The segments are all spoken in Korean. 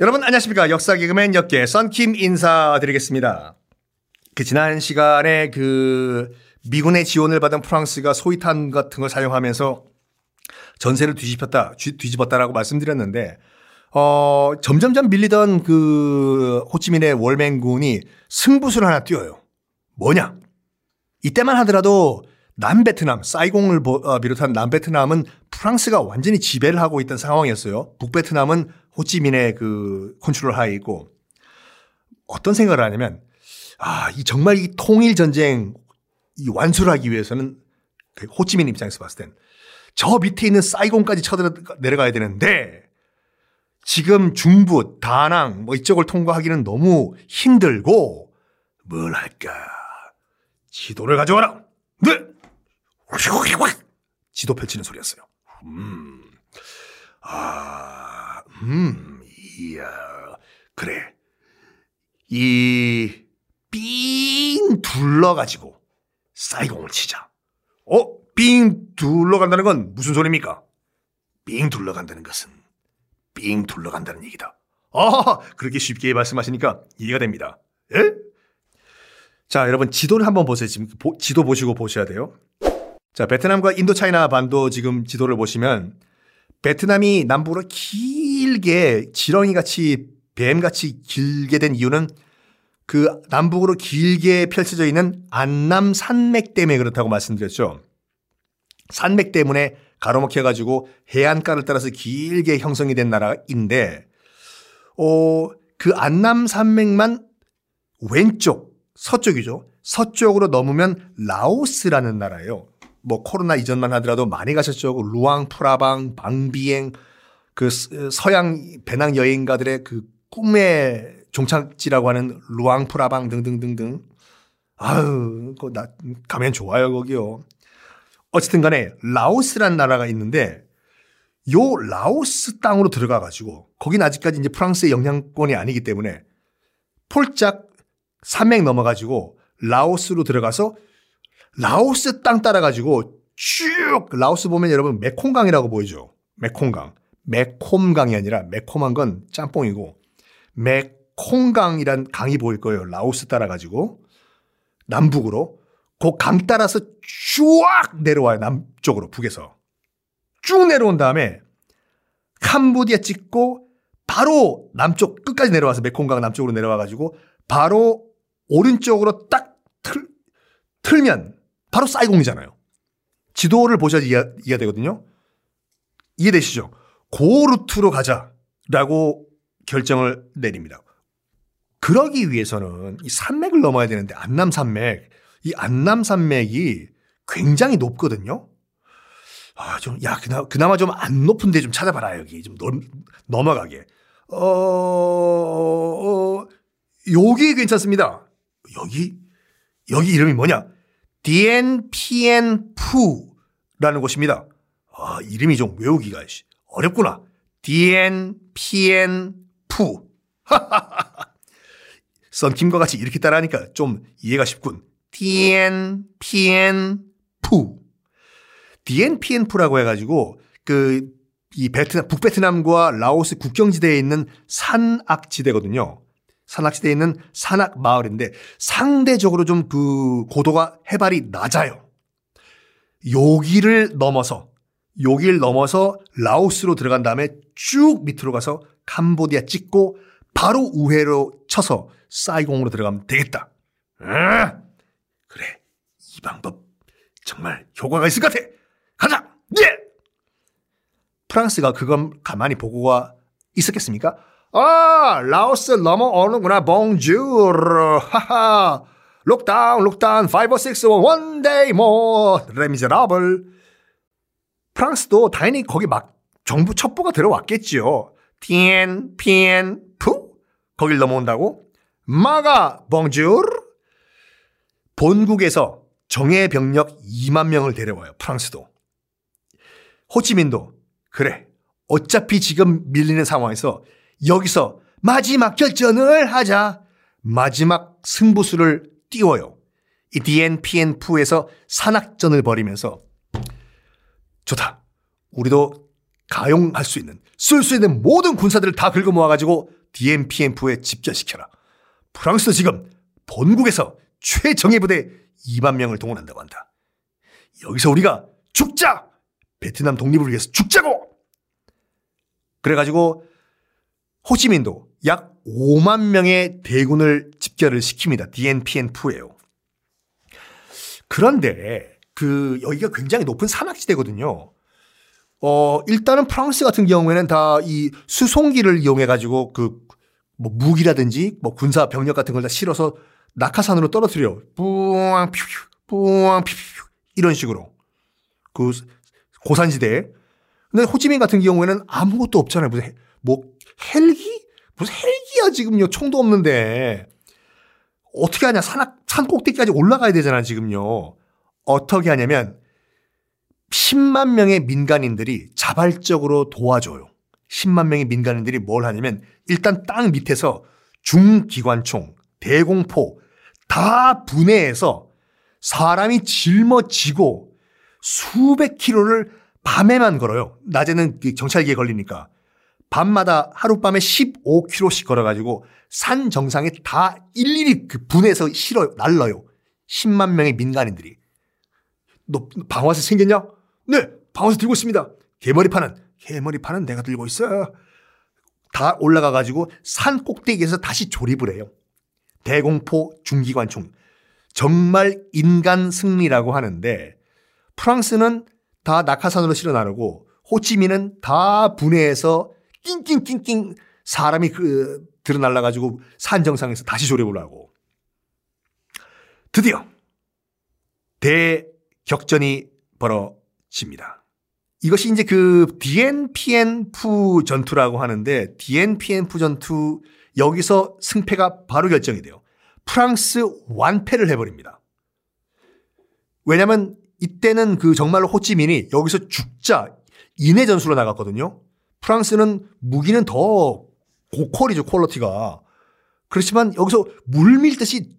여러분 안녕하십니까 역사 개그맨 역계 썬킴 인사드리겠습니다. 그 지난 시간에 그 미군의 지원을 받은 프랑스가 소위탄 같은 걸 사용하면서 전세를 뒤집혔다 뒤집었다라고 말씀드렸는데 어 점점점 밀리던 그 호치민의 월맹군이 승부수를 하나 띄어요. 뭐냐? 이때만 하더라도 남베트남, 사이공을 어, 비롯한 남베트남은 프랑스가 완전히 지배를 하고 있던 상황이었어요. 북베트남은 호찌민의 그 컨트롤 하에 있고 어떤 생각을 하냐면 아, 이 정말 이 통일 전쟁 이 완수를 하기 위해서는 그 호찌민 입장에서 봤을 땐 저 밑에 있는 사이공까지 쳐들어 내려가야 되는데 지금 중부, 다낭 뭐 이쪽을 통과하기는 너무 힘들고 뭘 할까? 지도를 가져와라. 네. 지도 펼치는 소리였어요. 음. 아, 음, 이야. 그래. 이, 삥 둘러가지고 사이공을 치자. 어? 삥 둘러간다는 건 무슨 소리입니까? 삥 둘러간다는 것은 삥 둘러간다는 얘기다. 아, 그렇게 쉽게 말씀하시니까 이해가 됩니다. 예? 자, 여러분 지도를 한번 보세요. 지금 보, 지도 보시고 보셔야 돼요. 자, 베트남과 인도 차이나 반도 지금 지도를 보시면 베트남이 남부로 길게 지렁이 같이 뱀 같이 길게 된 이유는 그 남북으로 길게 펼쳐져 있는 안남 산맥 때문에 그렇다고 말씀드렸죠. 산맥 때문에 가로막혀 가지고 해안가를 따라서 길게 형성이 된 나라인데 어, 그 안남 산맥만 왼쪽 서쪽이죠. 서쪽으로 넘으면 라오스라는 나라예요. 뭐 코로나 이전만 하더라도 많이 가셨죠. 루앙, 프라방, 방비행 그 서양 배낭 여행가들의 그 꿈의 종착지라고 하는 루앙, 프라방 등등등등. 아유, 그나 가면 좋아요, 거기요. 어쨌든 간에 라오스란 나라가 있는데 요 라오스 땅으로 들어가 가지고 거긴 아직까지 이제 프랑스의 영향권이 아니기 때문에 폴짝 산맥 넘어 가지고 라오스로 들어가서 라오스 땅 따라 가지고 쭉 라오스 보면 여러분 메콩강이라고 보이죠. 메콩강. 메콤강이 아니라 메콤한 건 짬뽕이고 메콩강이란 강이 보일 거예요. 라오스 따라가지고 남북으로 그 강 따라서 쭉 내려와요. 남쪽으로 북에서 쭉 내려온 다음에 캄보디아 찍고 바로 남쪽 끝까지 내려와서 메콩강 남쪽으로 내려와 가지고 바로 오른쪽으로 딱 틀, 틀면 바로 사이공이잖아요. 지도를 보셔야 이해, 이해가 되거든요. 이해되시죠? 고 루트로 가자라고 결정을 내립니다. 그러기 위해서는 이 산맥을 넘어야 되는데 안남 산맥, 이 안남 산맥이 굉장히 높거든요. 아, 좀, 야, 그나, 그나마 좀 안 높은 데 좀 찾아봐라, 여기. 좀 넘, 넘어가게. 어, 어, 여기 괜찮습니다. 여기, 여기 이름이 뭐냐? 디엔피엔 푸라는 곳입니다. 아, 이름이 좀 외우기가 어렵구나. 디엔피엔 푸. 썬킴과 같이 이렇게 따라하니까 좀 이해가 쉽군. 디엔비엔 푸. 디엔비엔 푸라고 해가지고 그 이 베트남 북베트남과 라오스 국경지대에 있는 산악지대거든요. 산악지대에 있는 산악 마을인데 상대적으로 좀 그 고도가 해발이 낮아요. 여기를 넘어서 여기를 넘어서 라오스로 들어간 다음에 쭉 밑으로 가서 캄보디아 찍고 바로 우회로 쳐서 사이공으로 들어가면 되겠다. 아, 그래 이 방법 정말 효과가 있을 것 같아. 가자. 예. 프랑스가 그건 가만히 보고가 있었겠습니까? 아, 라오스 넘어오는구나. bonjour. 하하. look down, look down, 5 or 6 or one day more. 레미제라블. 프랑스도 당연히 거기 막 정부 첩보가 들어왔겠지요. 티엔, 피엔, 푸? 거길 넘어온다고? 마가, 봉주르. 본국에서 정예 병력 2만 명을 데려와요. 프랑스도. 호치민도. 그래. 어차피 지금 밀리는 상황에서 여기서 마지막 결전을 하자. 마지막 승부수를 띄워요. 이 DNPN2에서 산악전을 벌이면서 좋다. 우리도 가용할 수 있는, 쓸 수 있는 모든 군사들을 다 긁어 모아가지고 DMPN프에 집결시켜라. 프랑스 지금 본국에서 최정예 부대 2만 명을 동원한다고 한다. 여기서 우리가 죽자! 베트남 독립을 위해서 죽자고! 그래가지고 호치민도 약 5만 명의 대군을 집결을 시킵니다. DNPN프예요. 그런데 그 여기가 굉장히 높은 산악지대거든요. 어 일단은 프랑스 같은 경우에는 다 이 수송기를 이용해 가지고 그 뭐 무기라든지 뭐 군사 병력 같은 걸 다 실어서 낙하산으로 떨어뜨려. 뿌앙 퓨퓨 뿌앙 퓨퓨 이런 식으로 그 고산지대. 근데 호치민 같은 경우에는 아무것도 없잖아요. 무슨 뭐 헬기? 무슨 헬기야 지금요. 총도 없는데. 어떻게 하냐. 산, 산 꼭대기까지 올라가야 되잖아 지금요. 어떻게 하냐면 10만 명의 민간인들이 자발적으로 도와줘요. 10만 명의 민간인들이 뭘 하냐면 일단 땅 밑에서 중기관총, 대공포 다 분해해서 사람이 짊어지고 수백 킬로를 밤에만 걸어요. 낮에는 그 경찰기에 걸리니까. 밤마다 하룻밤에 15km씩 걸어가지고 산 정상에 다 일일이 그 분해서 실어요. 날라요. 10만 명의 민간인들이. 너 방화쇠 생겼냐? 네, 방화쇠 들고 있습니다. 개머리판은 개머리판은 내가 들고 있어. 다 올라가 가지고 산 꼭대기에서 다시 조립을 해요. 대공포 중기관총. 정말 인간 승리라고 하는데 프랑스는 다 낙하산으로 실어 나르고 호치민은 다 분해해서 낑낑낑낑 사람이 그 들어 날라 가지고 산 정상에서 다시 조립을 하고 드디어 대 격전이 벌어집니다. 이것이 이제 그 DNPN프 전투라고 하는데 DNPN프 전투 여기서 승패가 바로 결정이 돼요. 프랑스 완패를 해버립니다. 왜냐하면 이때는 그 정말로 호찌민이 여기서 죽자 인해 전술로 나갔거든요. 프랑스는 무기는 더 고퀄이죠 퀄러티가. 그렇지만 여기서 물밀듯이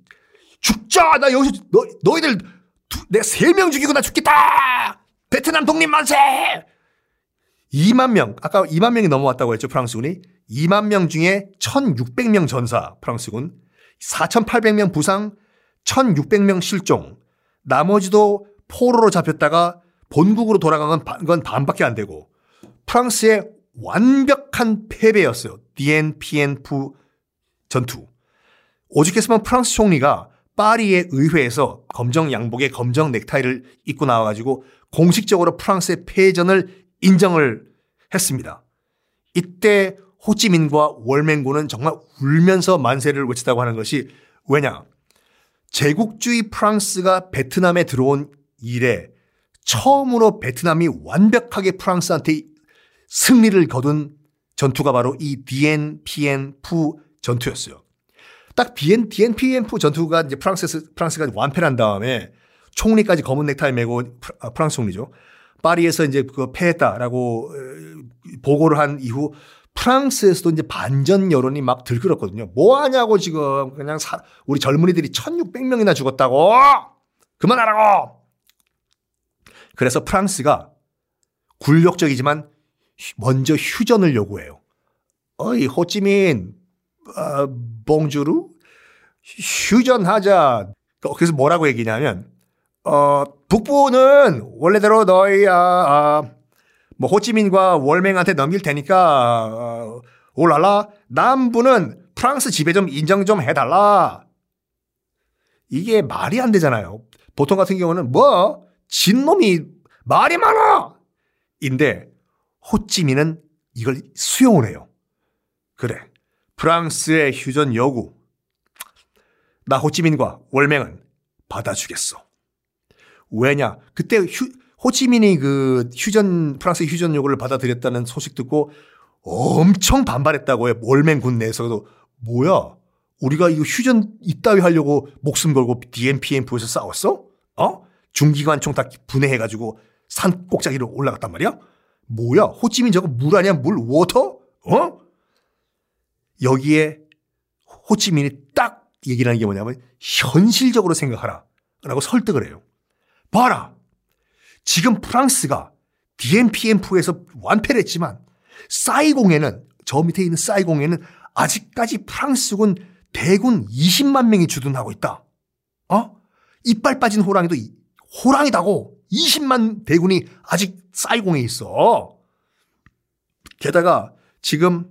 죽자 나 여기서 너, 너희들 내가 세 명 죽이고 나 죽겠다! 베트남 독립 만세! 2만 명 아까 2만 명이 넘어왔다고 했죠 프랑스군이? 2만 명 중에 1600명 전사 프랑스군. 4800명 부상 1600명 실종. 나머지도 포로로 잡혔다가 본국으로 돌아간 건 반밖에 안 되고. 프랑스의 완벽한 패배였어요. DNPN프 전투. 오죽했으면 프랑스 총리가 파리의 의회에서 검정 양복에 검정 넥타이를 입고 나와가지고 공식적으로 프랑스의 패전을 인정을 했습니다. 이때 호찌민과 월맹군은 정말 울면서 만세를 외쳤다고 하는 것이 왜냐? 제국주의 프랑스가 베트남에 들어온 이래 처음으로 베트남이 완벽하게 프랑스한테 승리를 거둔 전투가 바로 이 DNPN프 전투였어요. 딱 BN, DNPN프 전투가 이제 프랑스에서, 프랑스가 완패를 한 다음에 총리까지 검은 넥타이 메고 아, 프랑스 총리죠. 파리에서 이제 그 패했다라고 보고를 한 이후 프랑스에서도 이제 반전 여론이 막 들끓었거든요. 뭐 하냐고 지금 그냥 사, 우리 젊은이들이 1600명이나 죽었다고 그만하라고 그래서 프랑스가 굴욕적이지만 먼저 휴전을 요구해요. 어이 호찌민 어, 봉주루 휴전하자. 그래서 뭐라고 얘기냐면 어, 북부는 원래대로 너희 아, 아, 뭐 호찌민과 월맹한테 넘길 테니까 어, 올라라. 남부는 프랑스 지배 좀 인정 좀 해달라. 이게 말이 안 되잖아요. 보통 같은 경우는 뭐 진놈이 말이 많아. 인데 호찌민은 이걸 수용을 해요. 그래. 프랑스의 휴전 요구. 나 호찌민과 월맹은 받아주겠어. 왜냐? 그때 휴, 호치민이 그 휴전, 프랑스 휴전 요구를 받아들였다는 소식 듣고 엄청 반발했다고 해. 월맹군 내에서도. 뭐야? 우리가 이거 휴전 이따위 하려고 목숨 걸고 디엔비엔푸에서 싸웠어? 어? 중기관총 다 분해해가지고 산 꼭대기로 올라갔단 말이야? 뭐야? 호찌민 저거 물 아니야? 물? water? 어? 여기에 호찌민이 딱 얘기를 하는 게 뭐냐면 현실적으로 생각하라. 라고 설득을 해요. 봐라. 지금 프랑스가 DMPN프에서 완패를 했지만 사이공에는 저 밑에 있는 사이공에는 아직까지 프랑스군 대군 20만 명이 주둔하고 있다. 어? 이빨 빠진 호랑이도 호랑이다고 20만 대군이 아직 사이공에 있어. 게다가 지금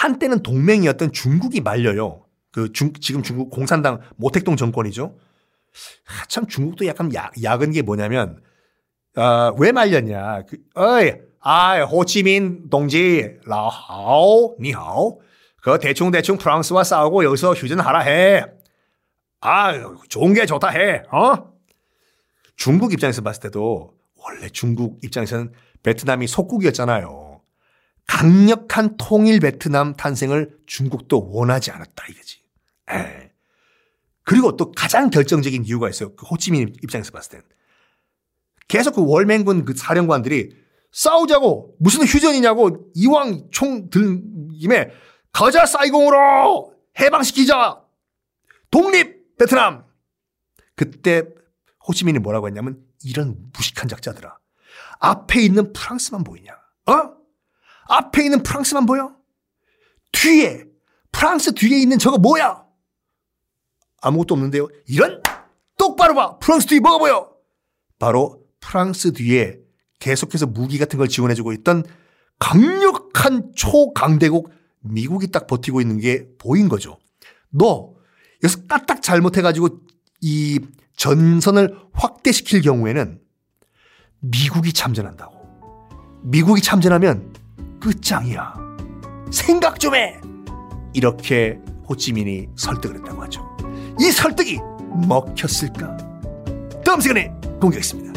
한때는 동맹이었던 중국이 말려요. 그 중, 지금 중국 공산당 모택동 정권이죠. 아, 참 중국도 약간 야, 야근 게 뭐냐면 어, 왜 말렸냐? 그, 어이, 아, 호치민 동지, 라하오, 니하오. 그 대충 대충 프랑스와 싸우고 여기서 휴전하라 해. 아, 좋은 게 좋다 해. 어? 중국 입장에서 봤을 때도 원래 중국 입장에서는 베트남이 속국이었잖아요. 강력한 통일 베트남 탄생을 중국도 원하지 않았다 이거지. 에. 그리고 또 가장 결정적인 이유가 있어요. 그 호치민 입장에서 봤을 땐. 계속 그 월맹군 그 사령관들이 싸우자고 무슨 휴전이냐고 이왕 총 들김에 가자 사이공으로 해방시키자 독립 베트남 그때 호치민이 뭐라고 했냐면 이런 무식한 작자들아 앞에 있는 프랑스만 보이냐 어 앞에 있는 프랑스만 보여? 뒤에 프랑스 뒤에 있는 저거 뭐야? 아무것도 없는데요. 이런 똑바로 봐. 프랑스 뒤에 뭐가 보여? 바로 프랑스 뒤에 계속해서 무기 같은 걸 지원해주고 있던 강력한 초강대국 미국이 딱 버티고 있는 게 보인 거죠. 너 여기서 까딱 잘못해가지고 이 전선을 확대시킬 경우에는 미국이 참전한다고. 미국이 참전하면 끝장이야. 생각 좀 해! 이렇게 호찌민이 설득을 했다고 하죠. 이 설득이 먹혔을까? 다음 시간에 공개하겠습니다.